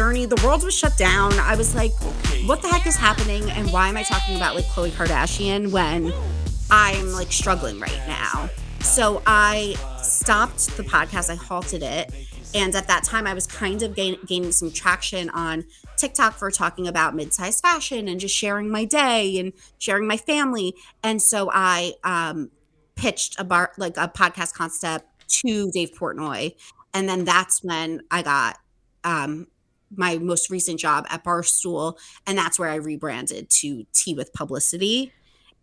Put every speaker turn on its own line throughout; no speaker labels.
Journey. The world was shut down. I was like, what the heck is happening? And why am I talking about like Khloe Kardashian when I'm like struggling right now? So I stopped the podcast, I halted it. And at that time, I was kind of gain- gaining some traction on TikTok for talking about mid-sized fashion and just sharing my day and sharing my family. And so I um, pitched a bar like a podcast concept to Dave Portnoy, and then that's when I got um, my most recent job at Barstool, and that's where I rebranded to Tea with Publyssity.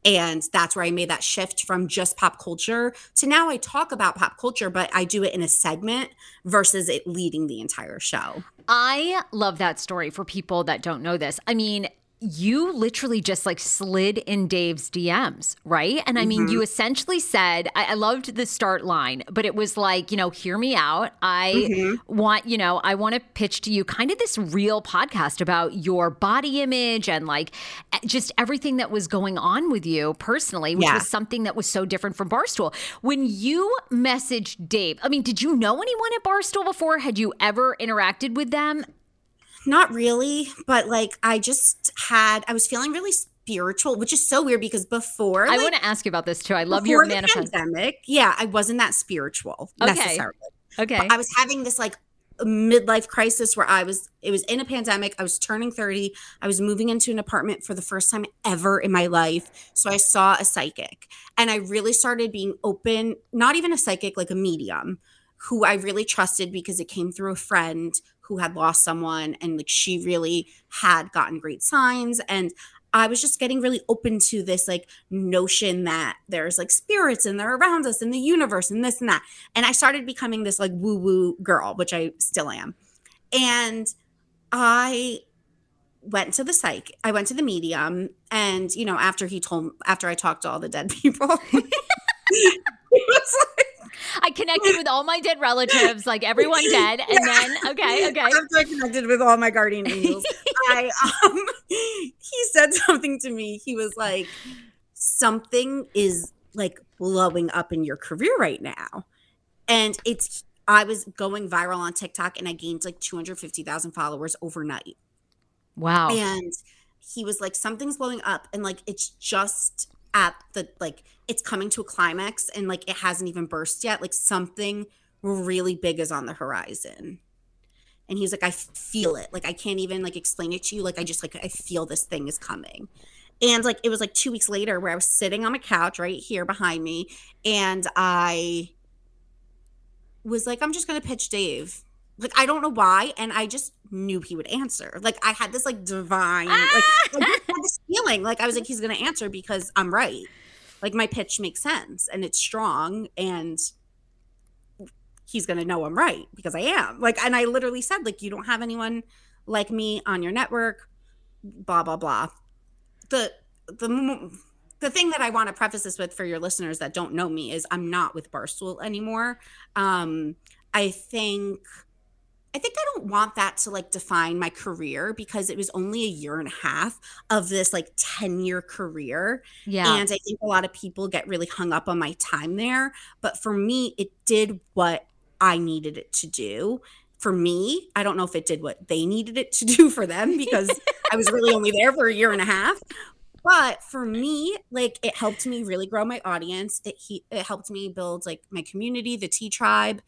And that's where I made that shift from just pop culture to now I talk about pop culture, but I do it in a segment versus it leading the entire show.
I love that story for people that don't know this. I mean, you literally just like slid in Dave's DMs, right? And I mean, mm-hmm. you essentially said, I-, I, loved the start line, but it was like, you know, hear me out. I mm-hmm. want, you know, I want to pitch to you kind of this real podcast about your body image and like just everything that was going on with you personally, which yeah. was something that was so different from Barstool. When you messaged Dave, I mean, did you know anyone at Barstool before? Had you ever interacted with them?
Not really, but like I just had I was feeling really spiritual, which is so weird because before
I like, want to ask you about this too. I love your manifest.
pandemic. Yeah, I wasn't that spiritual
okay.
necessarily.
Okay.
But I was having this like midlife crisis where I was it was in a pandemic. I was turning 30. I was moving into an apartment for the first time ever in my life. So I saw a psychic and I really started being open, not even a psychic, like a medium who I really trusted because it came through a friend who had lost someone and like she really had gotten great signs and I was just getting really open to this like notion that there's like spirits and they're around us in the universe and this and that. And I started becoming this like woo woo girl, which I still am. And I went to the psych, I went to the medium, and you know, after he told after I talked to all the dead people, he
was like, I connected with all my dead relatives, like everyone dead, and yeah. then okay, okay.
After I connected with all my guardian angels, I um, he said something to me. He was like, "Something is like blowing up in your career right now," and it's. I was going viral on TikTok, and I gained like two hundred fifty thousand followers overnight.
Wow!
And he was like, "Something's blowing up," and like it's just at the like it's coming to a climax and like it hasn't even burst yet like something really big is on the horizon. And he's like i feel it. Like i can't even like explain it to you. Like i just like i feel this thing is coming. And like it was like two weeks later where I was sitting on my couch right here behind me, and I was like, I'm just gonna pitch Dave. Like I don't know why, and I just knew he would answer. Like I had this like divine, like ah! I just had this feeling. Like I was like, he's gonna answer because I'm right. Like my pitch makes sense and it's strong, and he's gonna know I'm right because I am. Like, and I literally said, like, you don't have anyone like me on your network. Blah blah blah. The the the thing that I want to preface this with for your listeners that don't know me is I'm not with Barstool anymore. Um, I think I think I don't want that to like define my career because it was only a year and a half of this like 10 year career.
Yeah.
And I think a lot of people get really hung up on my time there. But for me, it did what I needed it to do. For me, I don't know if it did what they needed it to do for them because I was really only there for a year and a half. But for me, like it helped me really grow my audience. It he, it helped me build like my community, the T tribe,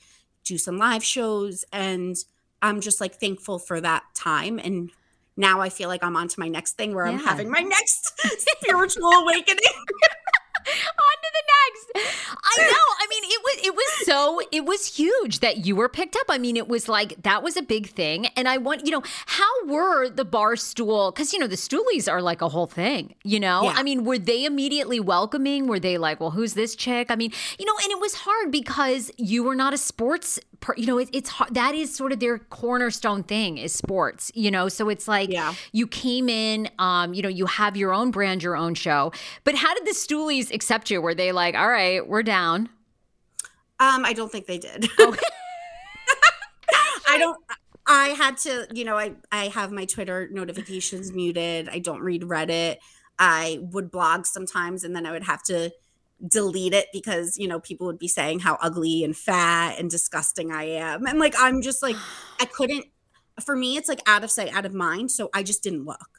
do some live shows and I'm just like thankful for that time and now I feel like I'm on to my next thing where I'm having my next spiritual awakening.
on to the next. I know. It was it was so it was huge that you were picked up. I mean, it was like that was a big thing. And I want you know how were the Barstool because you know the stoolies are like a whole thing. You know,
Yeah.
I mean, were they immediately welcoming? Were they like, well, who's this chick? I mean, you know, and it was hard because you were not a sports. Per, you know, it, it's hard. That is sort of their cornerstone thing is sports. You know, so it's like
Yeah.
you came in. Um, you know, you have your own brand, your own show. But how did the stoolies accept you? Were they like, all right, we're down?
Um, I don't think they did.
Oh.
I don't I had to, you know, I I have my Twitter notifications muted. I don't read Reddit. I would blog sometimes and then I would have to delete it because, you know, people would be saying how ugly and fat and disgusting I am. And like I'm just like I couldn't for me it's like out of sight, out of mind, so I just didn't look.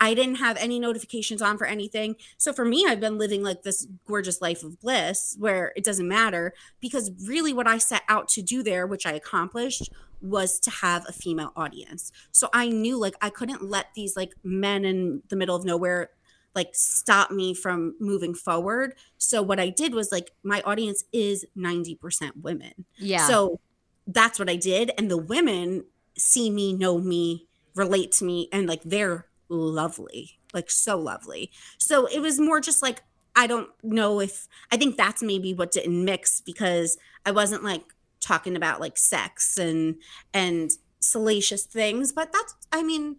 I didn't have any notifications on for anything. So for me, I've been living like this gorgeous life of bliss where it doesn't matter because really what I set out to do there, which I accomplished, was to have a female audience. So I knew like I couldn't let these like men in the middle of nowhere like stop me from moving forward. So what I did was like my audience is 90% women.
Yeah.
So that's what I did. And the women see me, know me, relate to me, and like they're lovely, like so lovely. So it was more just like, I don't know if I think that's maybe what didn't mix because I wasn't like talking about like sex and and salacious things, but that's I mean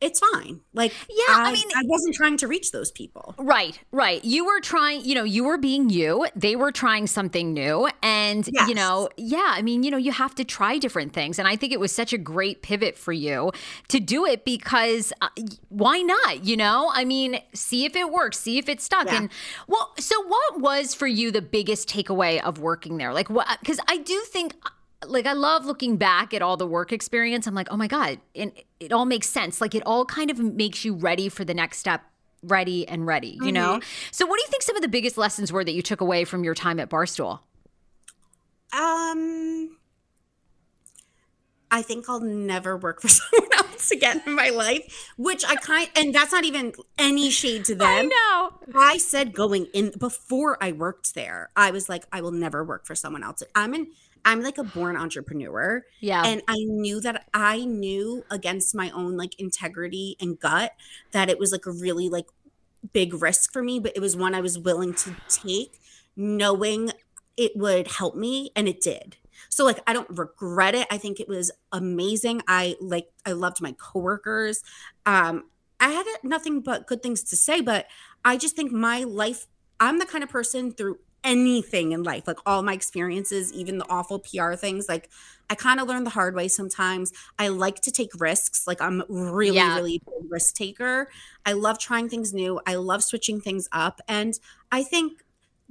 it's fine. Like,
Yeah, I
I,
mean-
I wasn't trying to reach those people.
Right, right. You were trying, you know, you were being you. They were trying something new. And, you know, yeah, I mean, you know, you have to try different things. And I think it was such a great pivot for you to do it because uh, why not? You know, I mean, see if it works, see if it's stuck.
Yeah.
And, well, so what was for you the biggest takeaway of working there? Like, what, because I do think, like I love looking back at all the work experience. I'm like, oh my god, and it all makes sense. Like it all kind of makes you ready for the next step, ready and ready. You know. So, what do you think some of the biggest lessons were that you took away from your time at Barstool?
Um, I think I'll never work for someone else again in my life, which I kind and that's not even any shade to them.
I know.
I said going in before I worked there, I was like, I will never work for someone else. I'm an I'm like a born entrepreneur.
Yeah.
And I knew that I knew against my own like integrity and gut that it was like a really like big risk for me, but it was one I was willing to take, knowing it would help me, and it did. So like I don't regret it. I think it was amazing. I like I loved my coworkers. Um I had nothing but good things to say, but I just think my life I'm the kind of person through anything in life, like all my experiences, even the awful PR things, like I kind of learned the hard way sometimes. I like to take risks. Like I'm really,
Yeah.
really risk taker. I love trying things new. I love switching things up. And I think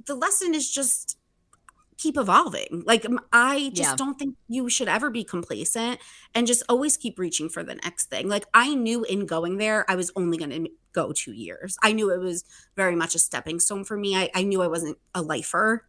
the lesson is just keep evolving. Like I just
Yeah.
don't think you should ever be complacent and just always keep reaching for the next thing. Like I knew in going there, I was only going to go two years. I knew it was very much a stepping stone for me. I, I knew I wasn't a lifer.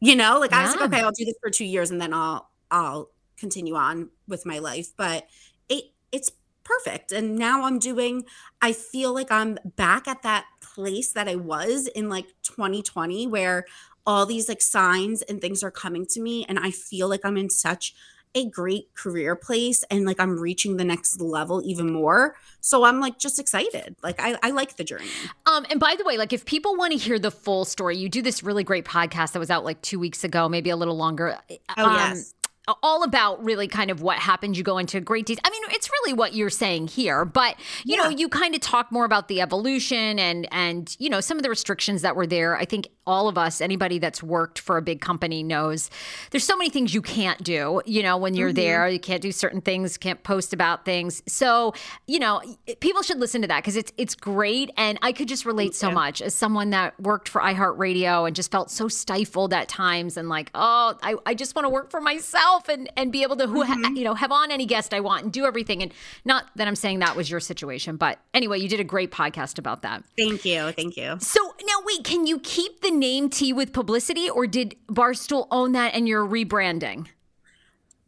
You know, like I was like, okay, I'll do this for two years and then I'll I'll continue on with my life. But it it's perfect. And now I'm doing, I feel like I'm back at that place that I was in like 2020 where all these like signs and things are coming to me and I feel like I'm in such a great career place and like I'm reaching the next level even more. So I'm like just excited. Like I, I like the journey.
Um, and by the way, like if people want to hear the full story, you do this really great podcast that was out like two weeks ago, maybe a little longer.
Oh,
um,
yes.
All about really kind of what happened. You go into great detail. I mean, it's really what you're saying here, but you know, you kind of talk more about the evolution and and you know some of the restrictions that were there. I think all of us, anybody that's worked for a big company, knows there's so many things you can't do. You know, when you're mm-hmm. there, you can't do certain things, can't post about things. So you know, people should listen to that because it's it's great, and I could just relate so much as someone that worked for iHeartRadio and just felt so stifled at times, and like, oh, I, I just want to work for myself and and be able to who ha- you know have on any guest I want and do everything. And not that I'm saying that was your situation, but anyway, you did a great podcast about that.
Thank you. Thank you.
So now wait, can you keep the name Tea with Publyssity, or did Barstool own that and you're rebranding?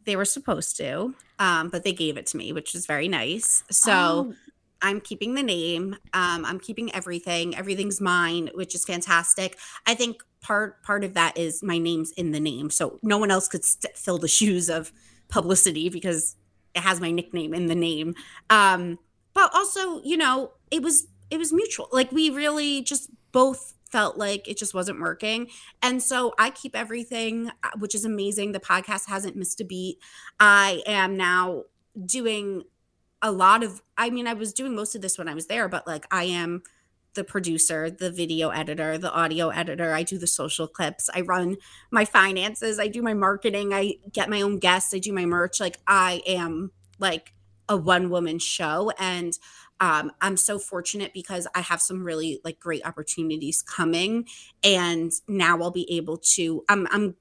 They were supposed to, um, but they gave it to me, which is very nice. So
Oh.
I'm keeping the name. Um, I'm keeping everything. Everything's mine, which is fantastic. I think part part of that is my name's in the name, so no one else could st- fill the shoes of Publyssity because it has my nickname in the name. Um, but also, you know, it was it was mutual. Like we really just both felt like it just wasn't working. And so I keep everything, uh, which is amazing. The podcast hasn't missed a beat. I am now doing a lot of I mean, I was doing most of this when I was there, but like I am the producer, the video editor, the audio editor. I do the social clips. I run my finances. I do my marketing. I get my own guests. I do my merch. Like I am like a one woman show. And um, I'm so fortunate because I have some really like great opportunities coming. And now I'll be able to, I'm, I'm,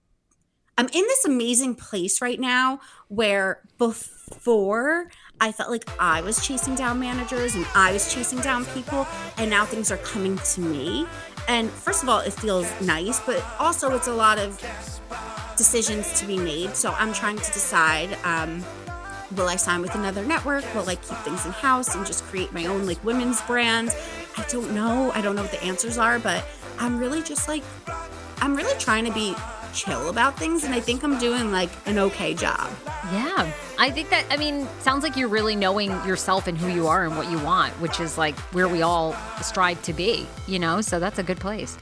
I'm in this amazing place right now where before I felt like I was chasing down managers and I was chasing down people, and now things are coming to me. And first of all, it feels nice, but also it's a lot of decisions to be made. So I'm trying to decide um, will I sign with another network? Will I keep things in house and just create my own like women's brand? I don't know. I don't know what the answers are, but I'm really just like, I'm really trying to be chill about things. And I think I'm doing like an okay job.
Yeah, I think that. I mean, sounds like you're really knowing yourself and who you are and what you want, which is like where we all strive to be. You know, so that's a good place.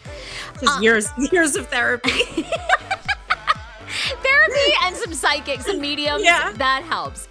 Just uh, years, years of therapy.
Therapy and some psychics, some mediums.
Yeah.
that helps.